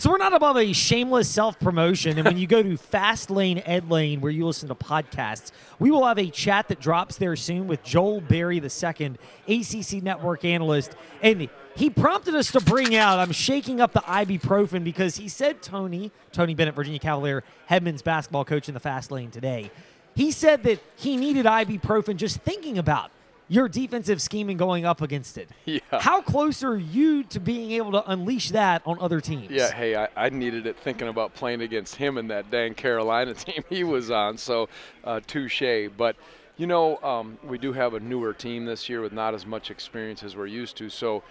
So we're not above a shameless self promotion. And when you go to Fast Lane Ed Lane, where you listen to podcasts, we will have a chat that drops there soon with Joel Berry II, ACC network analyst. And he prompted us to bring out, I'm shaking up the ibuprofen because he said Tony, Tony Bennett, Virginia Cavalier, Headman's basketball coach in the Fast Lane today. He said that he needed ibuprofen just thinking about your defensive scheme and going up against it. Yeah. How close are you to being able to unleash that on other teams? Yeah, hey, I, I needed it thinking about playing against him and that dang Carolina team he was on, so uh, touche. But, you know, um, we do have a newer team this year with not as much experience as we're used to, so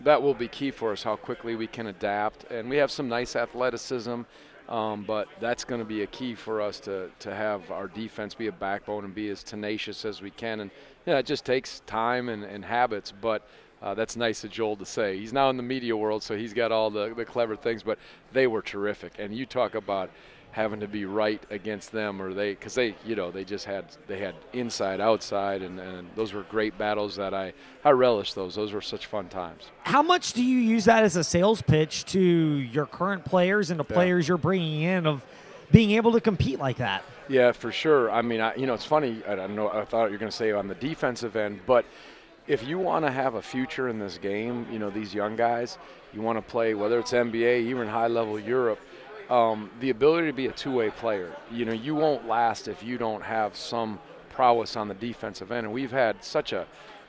that will be key for us how quickly we can adapt. And we have some nice athleticism. Um, but that's going to be a key for us to, to have our defense be a backbone and be as tenacious as we can. And yeah, it just takes time and, and habits, but uh, that's nice of Joel to say. He's now in the media world, so he's got all the, the clever things, but they were terrific. And you talk about having to be right against them or they because they you know they just had they had inside outside and, and those were great battles that i i relished those those were such fun times How much do you use that as a sales pitch to your current players and the Yeah. players you're bringing in of being able to compete like that? Yeah, for sure. I mean, I, you know, it's funny. I don't know. I thought you were going to say on the defensive end, but if you want to have a future in this game, you know, these young guys, you want to play whether it's NBA, even high level Europe. Um, the ability to be a two-way player. You know, you won't last if you don't have some prowess on the defensive end. And we've had such a,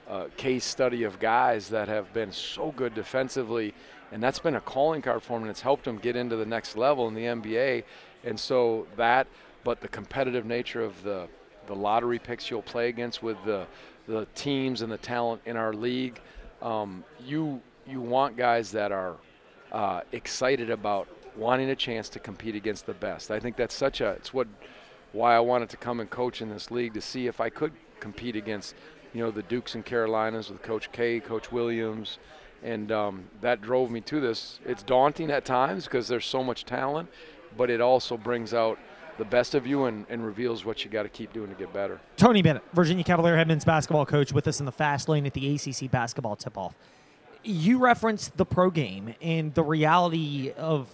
a case study of guys that have been so good defensively, and that's been a calling card for them, and it's helped them get into the next level in the NBA. And so that, but the competitive nature of the the lottery picks you'll play against with the the teams and the talent in our league, um, you you want guys that are uh, excited about wanting a chance to compete against the best. I think that's such a it's what why I wanted to come and coach in this league to see if I could compete against you know the Dukes and Carolinas with Coach K, Coach Williams, and um, that drove me to this. It's daunting at times because there's so much talent, but it also brings out the best of you and, and reveals what you got to keep doing to get better. Tony Bennett, Virginia Cavalier head men's basketball coach, with us in the fast lane at the ACC basketball tip off. You referenced the pro game and the reality of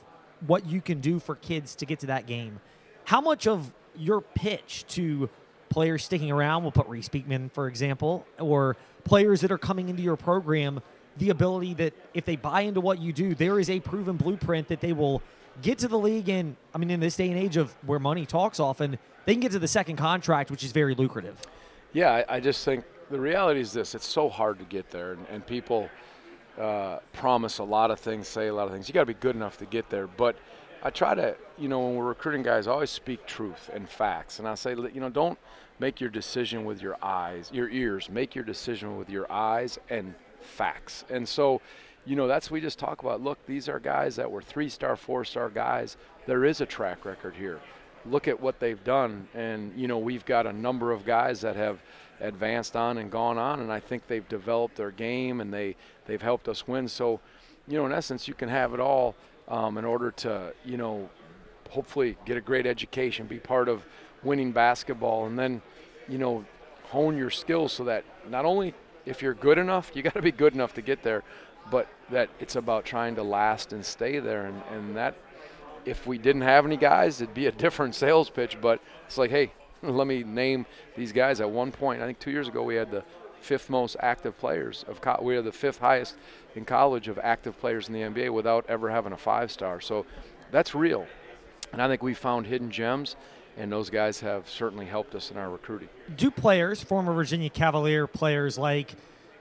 what you can do for kids to get to that game. How much of your pitch to players sticking around, we'll put Reece Beekman, for example, or players that are coming into your program, the ability that if they buy into what you do, there is a proven blueprint that they will get to the league and I mean in this day and age of where money talks often, they can get to the second contract, which is very lucrative. Yeah, I, I just think the reality is this: it's so hard to get there, and, and people uh, promise a lot of things, say a lot of things. You got to be good enough to get there. But I try to, you know, when we're recruiting guys, I always speak truth and facts, and I say, you know, don't make your decision with your eyes, your ears. Make your decision with your eyes and facts. And so, you know, that's we just talk about. Look, these are guys that were three-star, four-star guys. There is a track record here. Look at what they've done, and you know, we've got a number of guys that have advanced on and gone on, and I think they've developed their game and they they've helped us win. So, you know, in essence, you can have it all um, in order to, you know, hopefully get a great education, be part of winning basketball, and then, you know, hone your skills so that not only if you're good enough, you got to be good enough to get there, but that it's about trying to last and stay there, and, and that if we didn't have any guys, it'd be a different sales pitch. But it's like, hey, let me name these guys. At one point, I think two years ago, we had the fifth most active players of co- we are the fifth highest in college of active players in the NBA without ever having a five star. So that's real, and I think we found hidden gems, and those guys have certainly helped us in our recruiting. Do players, former Virginia Cavalier players like,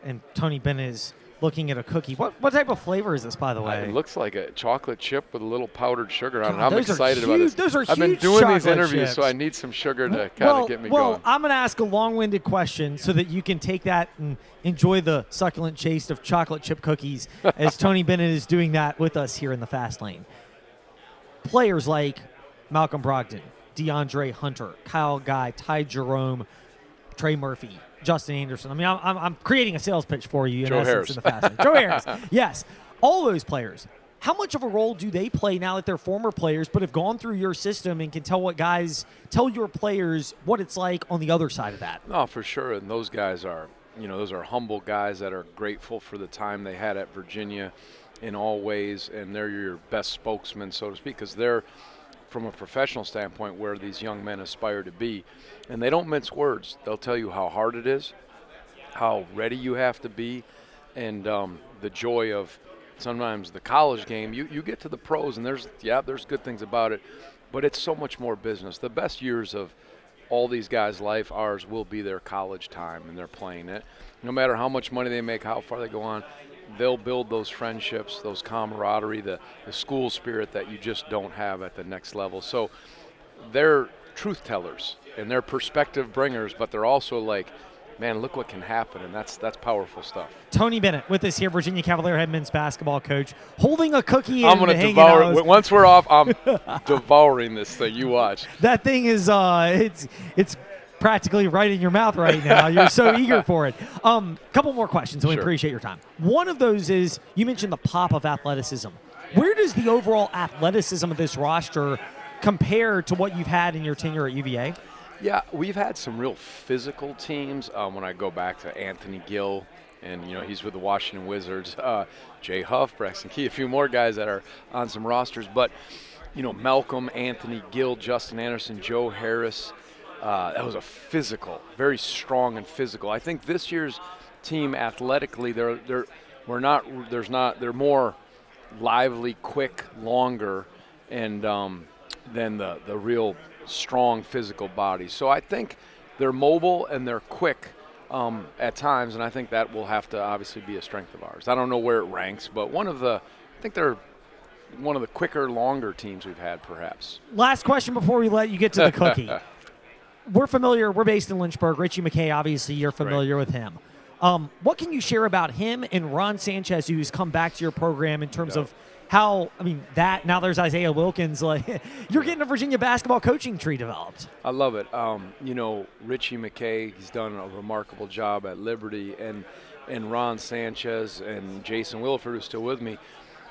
and Tony Bennett is looking at a cookie. What what type of flavor is this, by the uh, way? It looks like a chocolate chip with a little powdered sugar on God, it. I'm excited about this. those are I've been doing these interviews, so. I need some sugar to kind well, of get me well, going. Well, I'm going to ask a long-winded question so that you can take that and enjoy the succulent taste of chocolate chip cookies as Tony Bennett is doing that with us here in the fast lane. Players like Malcolm Brogdon, DeAndre Hunter, Kyle Guy, Ty Jerome, Trey Murphy, Justin Anderson. I mean, I'm, I'm, creating a sales pitch for you in Joe essence Harris. in the fast. Joe Harris, yes, all those players. How much of a role do they play now that they're former players, but have gone through your system and can tell what guys tell your players what it's like on the other side of that? Oh, for sure. And those guys are, you know, those are humble guys that are grateful for the time they had at Virginia in all ways, and they're your best spokesman, so to speak, because they're from a professional standpoint where these young men aspire to be. And they don't mince words. They'll tell you how hard it is, how ready you have to be, and um, the joy of sometimes the college game. You, you get to the pros, and there's, yeah, there's good things about it, but it's so much more business. The best years of all these guys' life, ours will be their college time, and they're playing it. No matter how much money they make, how far they go on, they'll build those friendships, those camaraderie, the, the school spirit that you just don't have at the next level. So they're truth tellers and they're perspective bringers, but they're also like, man, look what can happen, and that's that's powerful stuff. Tony Bennett with us here, Virginia Cavalier head men's basketball coach, holding a cookie. I'm going to devour it. Once we're off, I'm devouring this thing. You watch. That thing is, uh, it's it's practically right in your mouth right now. You're so eager for it. Um, couple more questions, and we Sure. appreciate your time. One of those is you mentioned the pop of athleticism. Where does the overall athleticism of this roster compare to what you've had in your tenure at UVA? Yeah, we've had some real physical teams. Um, when I go back to Anthony Gill, and you know he's with the Washington Wizards. Uh, Jay Huff, Braxton Key, a few more guys that are on some rosters. But you know Malcolm, Anthony Gill, Justin Anderson, Joe Harris. Uh, that was a physical, very strong and physical. I think this year's team athletically, they're they're we're not there's not they're more lively, quick, longer, and um, than the the real strong physical bodies. So I think they're mobile and they're quick um, at times, and I think that will have to obviously be a strength of ours. I don't know where it ranks, but one of the I think they're one of the quicker, longer teams we've had, perhaps. Last question before we let you get to the cookie. we're familiar. We're based in Lynchburg. Ritchie McKay, obviously, you're familiar with him. Um, what can you share about him and Ron Sanchez, who's come back to your program in terms Yeah. of how? I mean, that now there's Isaiah Wilkins. Like, you're getting a Virginia basketball coaching tree developed. I love it. Um, you know, Ritchie McKay, he's done a remarkable job at Liberty, and and Ron Sanchez and Jason Williford, who's still with me.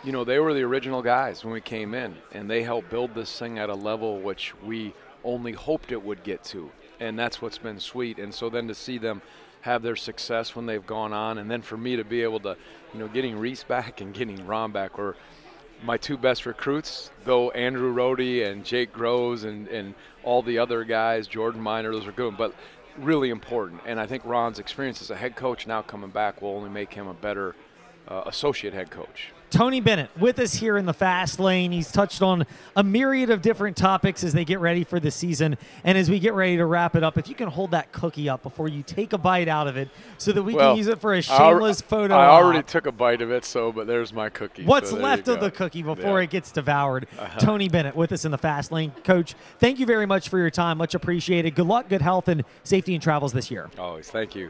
You know, they were the original guys when we came in, and they helped build this thing at a level which we only hoped it would get to, and that's what's been sweet. And so then to see them have their success when they've gone on, and then for me to be able to, you know, getting Reece back and getting Ron back were my two best recruits, though Andrew Rohde and Jake Groves and, and all the other guys, Jordan Minor, those are good, but really important. And I think Ron's experience as a head coach now coming back will only make him a better uh, associate head coach. Tony Bennett with us here in the fast lane. He's touched on a myriad of different topics as they get ready for the season. And as we get ready to wrap it up, if you can hold that cookie up before you take a bite out of it so that we Well, can use it for a shameless photo. I already op. took a bite of it, so but there's my cookie. What's so left of the cookie before Yeah. Uh-huh. it gets devoured. Tony Bennett with us in the fast lane. Coach, thank you very much for your time. Much appreciated. Good luck, good health, and safety and travels this year. Always, thank you.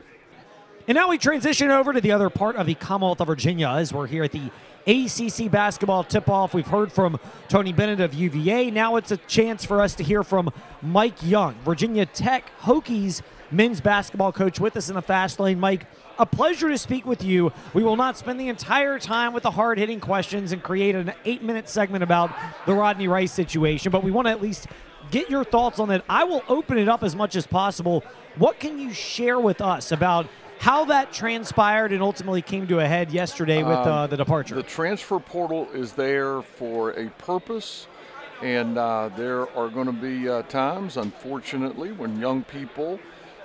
And now we transition over to the other part of the Commonwealth of Virginia as we're here at the ACC basketball tip off. We've heard from Tony Bennett of UVA. Now it's a chance for us to hear from Mike Young, Virginia Tech Hokies men's basketball coach, with us in the fast lane. Mike, a pleasure to speak with you. We will not spend the entire time with the hard hitting questions and create an eight minute segment about the Rodney Rice situation, but we want to at least get your thoughts on it. I will open it up as much as possible. What can you share with us about how that transpired and ultimately came to a head yesterday with uh, the departure? The transfer portal is there for a purpose, and uh, there are going to be uh, times, unfortunately, when young people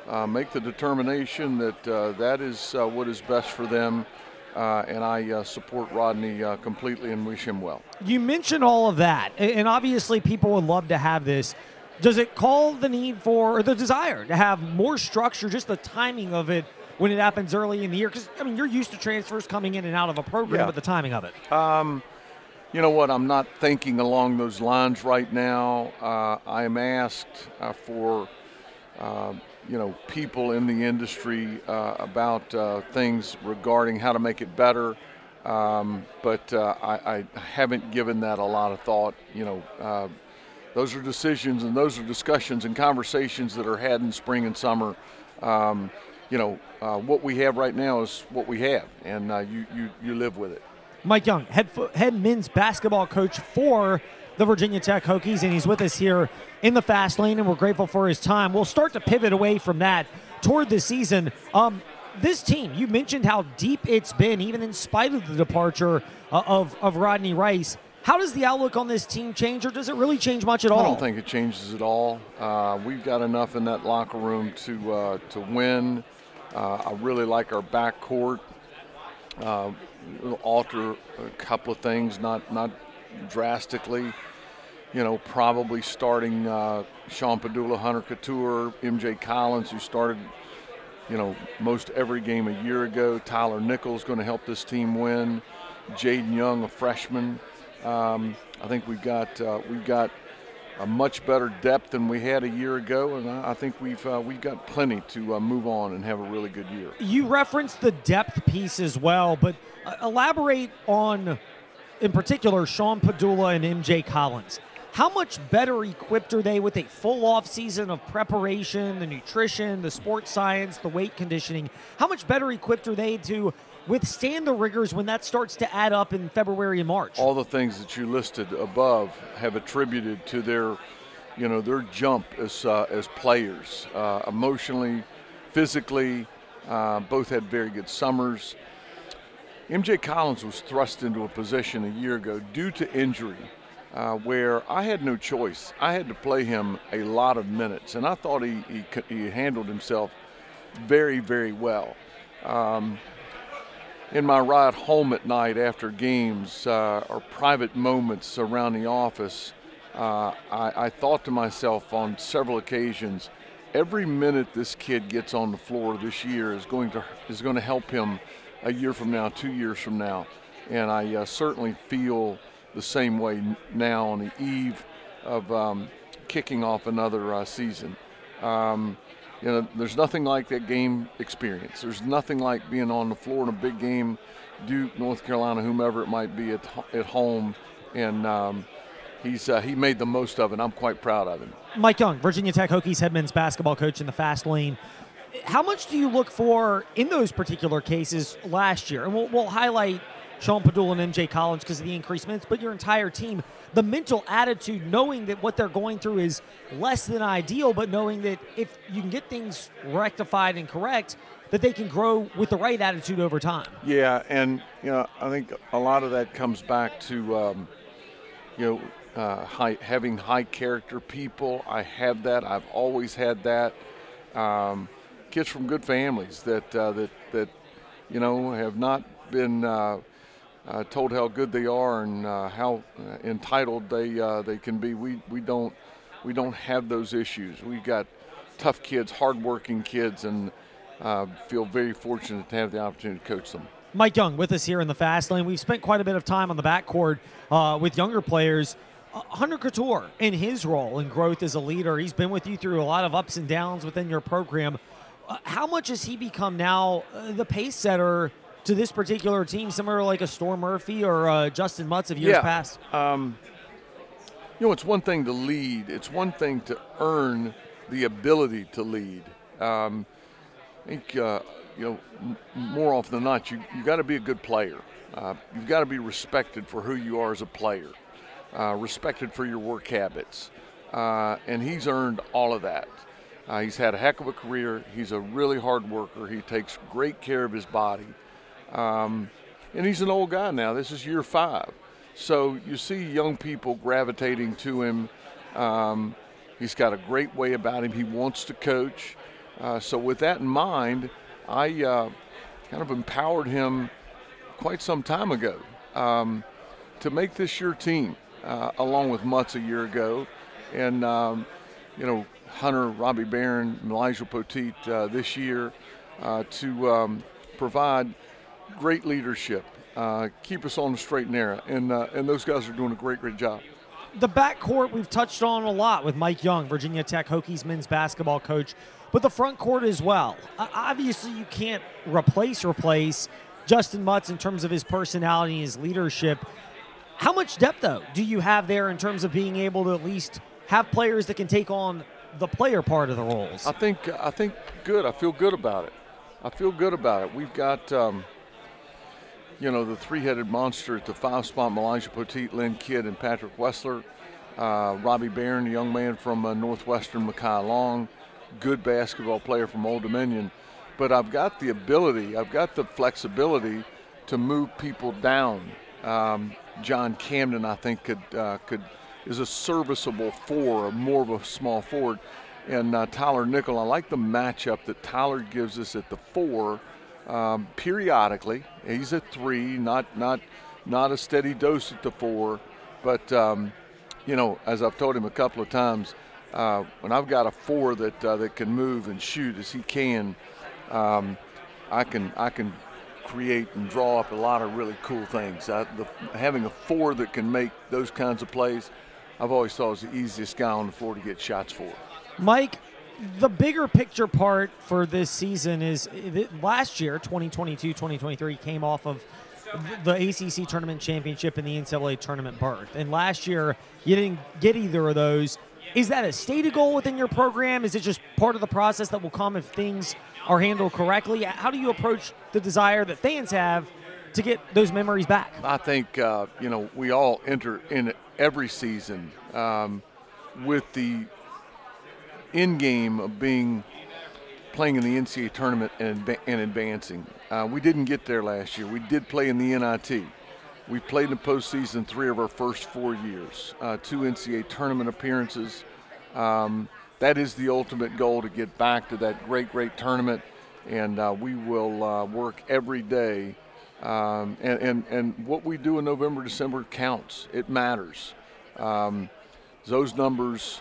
uh, make the determination that uh, that is uh, what is best for them. Uh, and I uh, support Rodney uh, completely and wish him well. you mentioned all of that, and obviously people would love to have this. Does it call the need for or the desire to have more structure, just the timing of it when it happens early in the year? Because I mean, you're used to transfers coming in and out of a program, Yeah. but the timing of it. You know what? I'm not thinking along those lines right now. Uh, I am asked uh, for, uh, you know, people in the industry uh, about uh, things regarding how to make it better, um, but uh, I, I haven't given that a lot of thought. You know, uh, those are decisions and those are discussions and conversations that are had in spring and summer. Um, you know, uh, what we have right now is what we have, and uh, you, you you live with it. Mike Young, head head men's basketball coach for the Virginia Tech Hokies, and he's with us here in the fast lane, and we're grateful for his time. We'll start to pivot away from that toward the season. Um, this team, you mentioned how deep it's been, even in spite of the departure uh, of, of Rodney Rice. How does the outlook on this team change, or does it really change much at all? I don't think it changes at all. Uh, we've got enough in that locker room to uh, to win. Uh, I really like our backcourt. Uh, alter a couple of things, not not drastically. You know, probably starting uh, Sean Pedulla, Hunter Cattoor, MJ Collins, who started, you know, most every game a year ago. Tyler Nickel's going to help this team win. Jaden Young, a freshman. Um, I think we've got uh, we've got a much better depth than we had a year ago, and I, think we've uh, we've got plenty to uh, move on and have a really good year. You referenced the depth piece as well, but uh, elaborate on, in particular, Sean Pedulla and MJ Collins. How much better equipped are they with a full off season of preparation, the nutrition, the sports science, the weight conditioning? How much better equipped are they to withstand the rigors when that starts to add up in February and March? All the things that you listed above have attributed to their, you know, their jump as uh, as players, uh, emotionally, physically. Uh, both had very good summers. MJ Collins was thrust into a position a year ago due to injury. Uh, where I had no choice. I had to play him a lot of minutes, and I thought he, he, he handled himself very, very well. Um, in my ride home at night after games uh, or private moments around the office, uh, I, I, thought to myself on several occasions, every minute this kid gets on the floor this year is going to is going to help him a year from now, two years from now, and I uh, certainly feel the same way now on the eve of um, kicking off another uh, season. Um, you know, there's nothing like that game experience. There's nothing like being on the floor in a big game, Duke, North Carolina, whomever it might be at, at home, and um, he's uh, he made the most of it. I'm quite proud of him. Mike Young, Virginia Tech Hokies head men's basketball coach in the fast lane. How much do you look for in those particular cases last year? And we'll, we'll highlight Sean Pedulla and MJ Collins because of the increased minutes, but your entire team the mental attitude, knowing that what they're going through is less than ideal, but knowing that if you can get things rectified and correct, that they can grow with the right attitude over time. Yeah, and you know, I think a lot of that comes back to um, you know uh, high, having high character people. I have that. I've always had that. Um, kids from good families that uh, that that you know have not been. Uh, uh, told how good they are and uh, how uh, entitled they uh, they can be. We we don't we don't have those issues. We've got tough kids, hardworking kids, and uh, feel very fortunate to have the opportunity to coach them. Mike Young with us here in the fast lane. We've spent quite a bit of time on the backcourt uh, with younger players. Hunter Cattoor in his role and growth as a leader, he's been with you through a lot of ups and downs within your program. how much has he become now the pace setter to this particular team, similar like a Storm Murphy or uh, Justyn Mutts of years yeah. past? Um, you know, it's one thing to lead. It's one thing to earn the ability to lead. Um, I think uh, you know m- more often than not, you you got to be a good player. Uh, you've got to be respected for who you are as a player, uh, respected for your work habits, uh, and he's earned all of that. Uh, he's had a heck of a career. He's a really hard worker. He takes great care of his body. Um, and he's an old guy now. This is year five. So you see young people gravitating to him. Um, he's got a great way about him. He wants to coach. Uh, so, with that in mind, I uh, kind of empowered him quite some time ago um, to make this your team, uh, along with Mutts a year ago. And, um, you know, Hunter, Robbie Beran, Elijah Poteat uh, this year uh, to um, provide great leadership, uh, keep us on the straight and narrow, and uh, and those guys are doing a great, great job. The backcourt we've touched on a lot with Mike Young, Virginia Tech Hokies men's basketball coach, but the front court as well. Uh, obviously, you can't replace replace Justyn Mutts in terms of his personality and his leadership. How much depth though do you have there in terms of being able to at least have players that can take on the player part of the roles? I think I think good. I feel good about it. I feel good about it. We've got. Um, you know, the three-headed monster at the five-spot, Elijah Poteat, Lynn Kidd, and Patrick Wessler. Uh, Robbie Beran, a young man from uh, Northwestern, Mekhi Long, good basketball player from Old Dominion. but I've got the ability, I've got the flexibility to move people down. Um, John Camden, I think, could uh, could is a serviceable four, more of a small forward. And uh, Tyler Nickel, I like the matchup that Tyler gives us at the four. Um, periodically, he's a three, not not not a steady dose at the four, but um, you know, as I've told him a couple of times, uh, when I've got a four that uh, that can move and shoot as he can, um, I can I can create and draw up a lot of really cool things. I, the, having a four that can make those kinds of plays, I've always thought was the easiest guy on the floor to get shots for. Mike, the bigger picture part for this season is last year, 2022 2023, came off of the ACC tournament championship and the NCAA tournament berth. And last year, you didn't get either of those. Is that a stated goal within your program? Is it just part of the process that will come if things are handled correctly? How do you approach the desire that fans have to get those memories back? I think, uh, you know, we all enter in every season um, with the end game of being playing in the NCAA tournament and, and advancing. Uh, we didn't get there last year. We did play in the NIT. We played in the postseason three of our first four years, uh, two NCAA tournament appearances. Um, that is the ultimate goal to get back to that great, great tournament. And uh, we will uh, work every day. Um, and, and, and what we do in November, December counts. It matters. Um, those numbers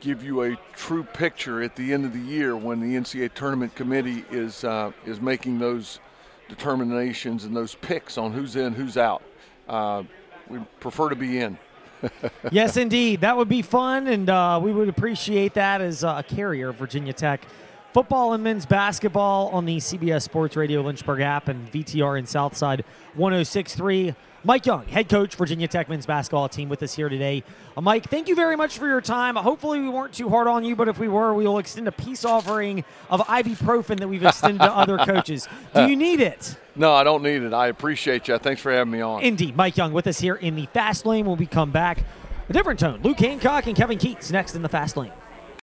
give you a true picture at the end of the year when the NCAA tournament committee is uh, is making those determinations and those picks on who's in, who's out. Uh, we prefer to be in. yes, indeed. That would be fun, and uh, we would appreciate that as a carrier of Virginia Tech. Football and men's basketball on the CBS Sports Radio Lynchburg app and VTR in Southside 1063. Mike Young, head coach, Virginia Tech men's basketball team, with us here today. Uh, Mike, thank you very much for your time. Hopefully, we weren't too hard on you, but if we were, we will extend a peace offering of ibuprofen that we've extended to other coaches. Do you need it? No, I don't need it. I appreciate you. Thanks for having me on. Indeed. Mike Young with us here in the Fast Lane when we come back. A different tone. Luke Hancock and Kevin Keatts next in the Fast Lane.